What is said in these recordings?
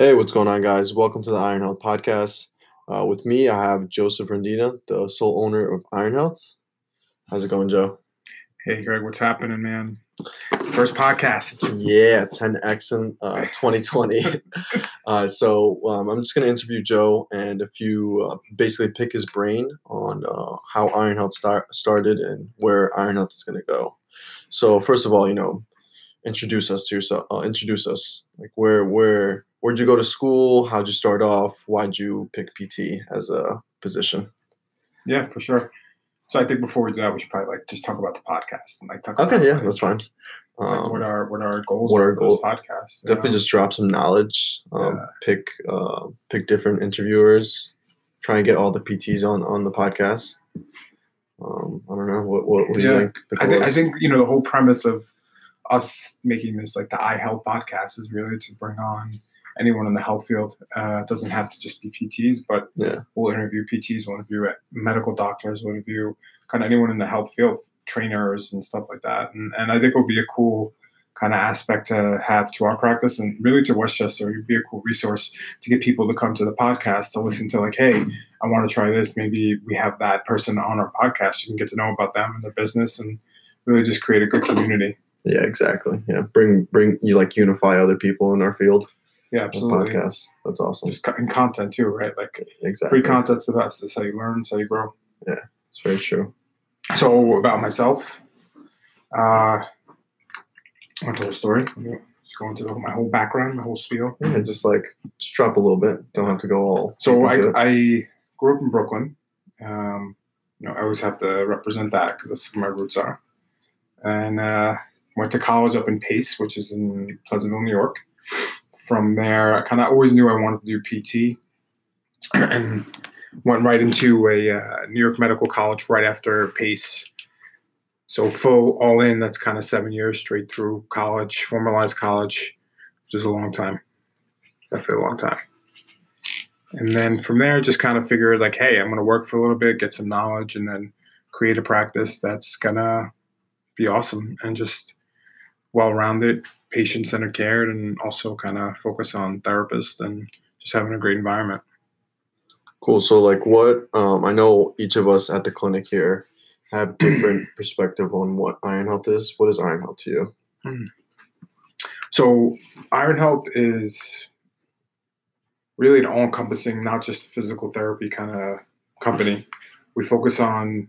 Hey, what's going on, guys? Welcome to the Iron Health Podcast. Uh, with me, I have Joseph Rendina, the sole owner of Iron Health. How's it going, Joe? Hey, Greg, what's happening, man? First podcast. Yeah, 10X in uh, 2020. uh, so um, I'm just going to interview Joe and a few, uh, basically pick his brain on uh, how Iron Health start, started and where Iron Health is going to go. So first of all, you know, introduce us to yourself. Uh, introduce us. Like where, where, where'd you go to school? How'd you start off? Why'd you pick PT as a position? Yeah, for sure. So I think before we do that, we should probably like just talk about the podcast and like talk. Okay, about, yeah, like, that's fine. Like Um, what our what are our goals what are our this podcast. definitely know? just drop some knowledge. Um, Yeah. Pick uh, pick different interviewers. Try and get all the PTs on on the podcast. Um, I don't know what what, what do you think? the I think I think you know the whole premise of us making this like the Iron health podcast is really to bring on anyone in the health field. Uh, doesn't have to just be PTs, but Yeah. we'll interview PTs, we'll interview medical doctors, we'll interview kind of anyone in the health field, trainers and stuff like that. And and I think it would be a cool kind of aspect to have to our practice and really to Westchester. It would be a cool resource to get people to come to the podcast to listen to like, hey, I want to try this. Maybe we have that person on our podcast. You can get to know about them and their business and really just create a good community. Yeah, exactly. Yeah, bring bring you like unify other people in our field. Yeah, absolutely. Podcast. That's awesome. Just and content too, right? Like Exactly. free content's the best. It's how you learn, it's how you grow. Yeah, it's very true. So about myself, uh, to tell a story. Just go into my whole background, my whole spiel. Yeah, just like just drop a little bit. Don't have to go all. So I. I grew up in Brooklyn. Um, you know, I always have to represent that because that's where my roots are. And uh, went to college up in Pace, which is in Pleasantville, New York. From there, I kind of always knew I wanted to do PT, and went right into a uh, New York Medical College right after Pace. So full all in. That's kind of seven years straight through college, formalized college, which is a long time. Definitely a long time. And then from there, just kind of figured like, hey, I'm going to work for a little bit, get some knowledge, and then create a practice that's going to be awesome and just well rounded, patient centered care, and also kind of focus on therapists and just having a great environment. Cool. So, like, what um, I know each of us at the clinic here have different perspective on what Iron Health is. What is Iron Health to you? So, Iron Health is really an all encompassing, not just physical therapy kind of company. We focus on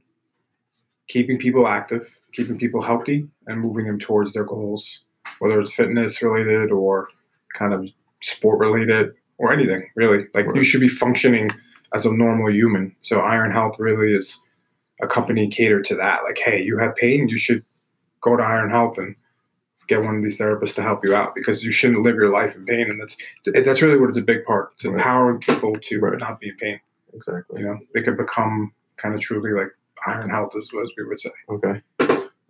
keeping people active, keeping people healthy, and moving them towards their goals, whether it's fitness related or kind of sport related or anything really. Like you should be functioning as a normal human. So, Iron Health really is a company catered to that. Like, hey, you have pain, you should go to Iron Health and get one of these therapists to help you out because you shouldn't live your life in pain, and that's that's really what it's a big part. It's Right. empowering people to Right. not be in pain. Exactly. You know, they can become kind of truly like Iron Health, as, as we would say. Okay.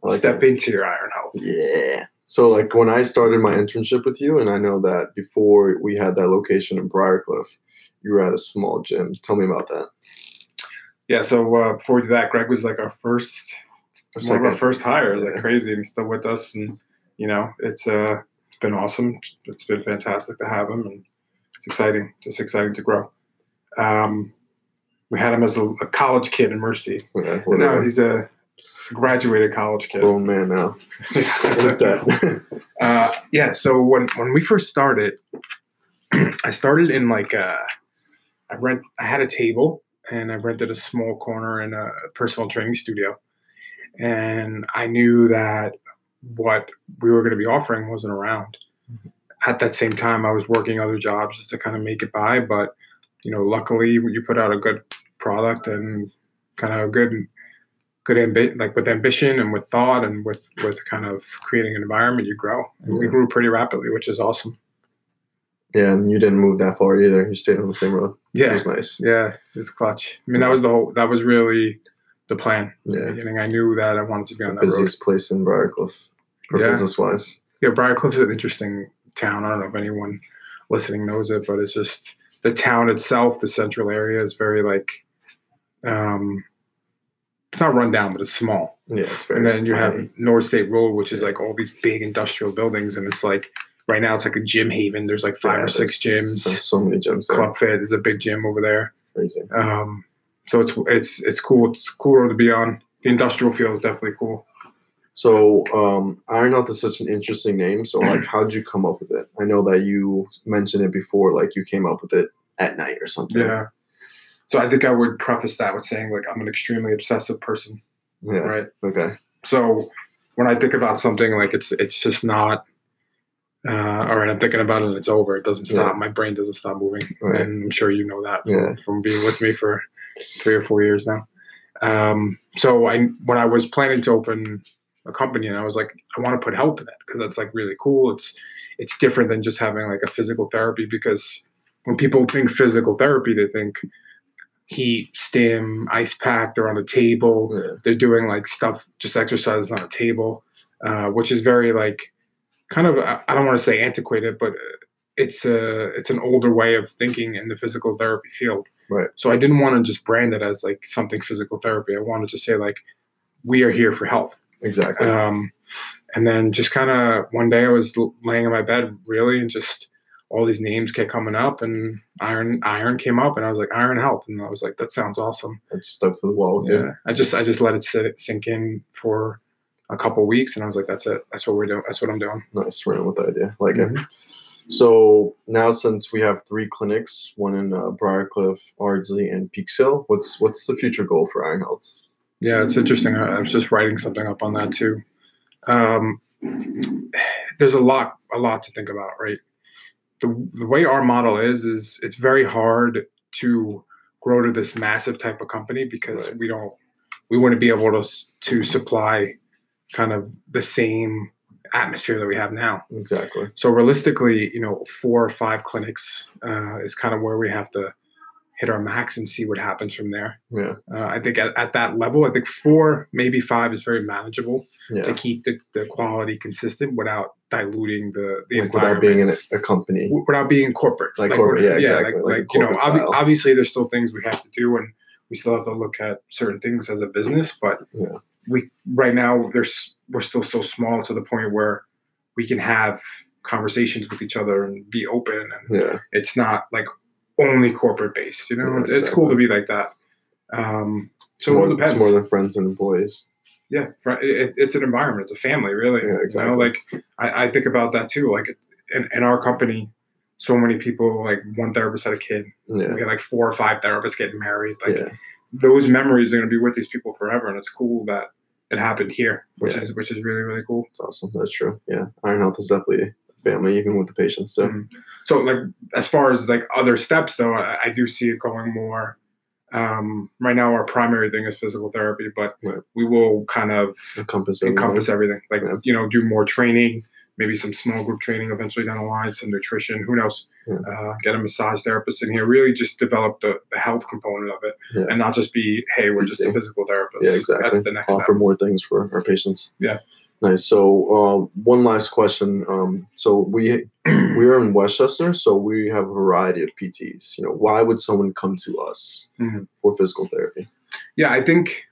Like Step that. into your Iron Health. Yeah. So, like, when I started my internship with you, and I know that before we had that location in Briarcliff, you were at a small gym. Tell me about that. Yeah. So uh, before that, Greg was like our first, Or one of our second. first hires. Yeah. Like crazy, and he's still with us. And you know, it's uh, it's been awesome. It's been fantastic to have him, and it's exciting. Just exciting to grow. Um, we had him as a, a college kid in Mercy. Yeah, But now he's a graduated college kid. Grown man now. Uh, yeah. So when when we first started, I started in like uh, I rent. I had a table and I rented a small corner in a personal training studio, and I knew that what we were going to be offering wasn't around. At that same time, I was working other jobs just to kind of make it by, but you know, luckily you put out a good product and kind of a good good ambi- like with ambition and with thought and with with kind of creating an environment you grow and we grew pretty rapidly which is awesome yeah, and you didn't move that far either. You stayed on the same road. Yeah, it was nice. yeah it's clutch i mean that was the whole that was really the plan in the Yeah. beginning i knew that i wanted to be on that road Busiest place in Briarcliff, for Yeah. business wise. yeah briarcliff is an interesting town i don't know if anyone listening knows it but it's just the town itself the central area is very like um it's not run down but it's small Yeah, it's very and then you have. North State Road, which is like all these big industrial buildings, and it's like right now it's like a gym haven. There's like five Yeah, or six gyms. So, so many gyms there. Club Fit is a big gym over there. Crazy. Um, so it's it's it's cool. It's cool to be on. The industrial field is definitely cool. So um, Iron Health is such an interesting name. So like, how did you come up with it? I know that you mentioned it before. Like you came up with it at night or something. Yeah. So I think I would preface that with saying like I'm an extremely obsessive person, Yeah. right? Okay. So when I think about something, like it's it's just not. Uh, all right, I'm thinking about it and it's over. It doesn't stop. My brain doesn't stop moving, Right. and I'm sure you know that from, Yeah. from being with me for three or four years now. Um, so I when I was planning to open a company, and I was like, I want to put health in it because that's like really cool. It's it's different than just having like a physical therapy because when people think physical therapy, they think heat, stim, ice pack. They're on a table Yeah. they're doing like stuff just exercises on a table uh, which is very like kind of i don't want to say antiquated but uh, it's a it's an older way of thinking in the physical therapy field Right. so i didn't want to just brand it as like something physical therapy i wanted to say like we are here for health Exactly. um, and then just kind of one day i was laying in my bed really and just all these names kept coming up and iron iron came up and i was like iron health and i was like that sounds awesome I just stuck to the wall with yeah, I just I just let it sit sink in for a couple weeks, and I was like, "That's it. That's what we're doing. That's what I'm doing." Nice. Ran with the idea. Like it. Mhm. So now, since we have three clinics, one in uh, Briarcliff, Ardsley, and Peekskill, what's what's the future goal for Iron Health? Yeah, it's interesting. I, I was just writing something up on that too. Um, there's a lot a lot to think about, right? The the way our model is is it's very hard to grow to this massive type of company because Right. we don't we wouldn't be able to to supply kind of the same atmosphere that we have now. Exactly. So realistically, you know, four or five clinics uh, is kind of where we have to hit our max and see what happens from there. Yeah. Uh, I think at, at that level, I think four, maybe five is very manageable to keep the, the quality consistent without diluting the the Like without being in a, company. Without being corporate. Like corporate, we're- yeah, exactly, Like, like like, you know, style. obviously there's still things we have to do, and we still have to look at certain things as a business. But Yeah. we right now there's we're still so small to the point where we can have conversations with each other and be open, and Yeah. it's not like only corporate based. You know, Yeah, it's cool to be like that. Um, so more, it depends. It's more than friends and employees. yeah, it's an environment. It's a family, really. Yeah, You know, like I, I think about that too. Like in, in our company, so many people, like one therapist had a kid. Yeah. We had like four or five therapists getting married. Like yeah. those memories are going to be with these people forever, and it's cool that it happened here, which Yeah. is which is really really cool. It's awesome. That's true. Yeah. Iron Health is definitely family, even with the patients. So Mhm. So like as far as like other steps though, I, I do see it going more. Um, right now, our primary thing is physical therapy, but Right. we will kind of encompass everything. encompass everything. Like Yeah. you know, do more training, maybe some small group training eventually down the line, some nutrition. Who knows? Yeah. Uh, get a massage therapist in here. Really, just develop the, the health component of it, Yeah. and not just be, hey, we're just a physical therapist. Yeah, exactly. That's the next Offer step. more things for our patients. Yeah. Nice. So uh, one last question. Um, so we we are in Westchester, so we have a variety of PTs. You know, why would someone come to us Mhm. for physical therapy? Yeah, I think,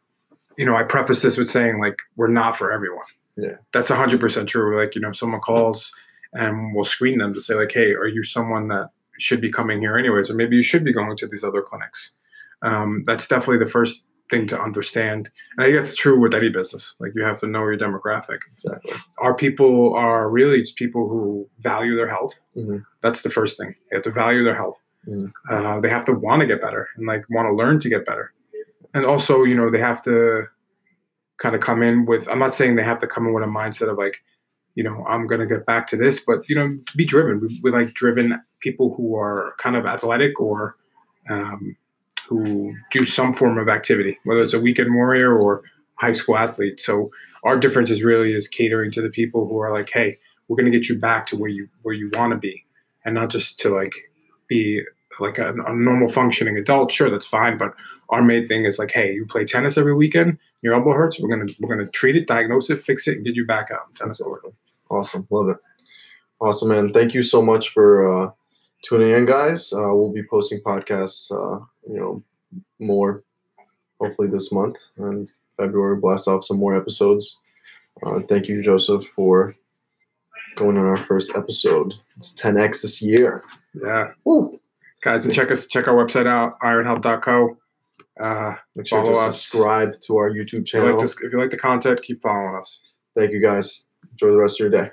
you know, I preface this with saying like we're not for everyone. Yeah. That's hundred percent true. Like, you know, if someone calls and we'll screen them to say, like, hey, are you someone that should be coming here anyways? Or maybe you should be going to these other clinics. Um, that's definitely the first thing to understand. And I think that's true with any business. Like you have to know your demographic. Exactly. Our people are really just people who value their health. Mhm. That's the first thing. They have to value their health. Mhm. Uh, they have to want to get better and like want to learn to get better. And also, you know, they have to kind of come in with, I'm not saying they have to come in with a mindset of like, you know, I'm going to get back to this, but, you know, be driven. We, we like driven people who are kind of athletic or um, who do some form of activity, whether it's a weekend warrior or high school athlete. So our difference is really is catering to the people who are like, hey, we're going to get you back to where you where you want to be, and not just to like be like a, a normal functioning adult. Sure, that's fine, but our main thing is like, hey, you play tennis every weekend, your elbow hurts. We're gonna we're gonna treat it, diagnose it, fix it, and get you back out tennis court. Awesome. Love it. Awesome, man. Thank you so much for uh, tuning in, guys. Uh, we'll be posting podcasts, uh, you know, more hopefully this month and February. Blast off some more episodes. Uh, thank you, Joseph, for going on our first episode. It's 10x this year. Yeah, Woo. guys, and check us check our website out, ironhealth.co. Uh, Make sure to us. subscribe to our YouTube if you channel. like this, if you like the content, keep following us. Thank you guys. Enjoy the rest of your day.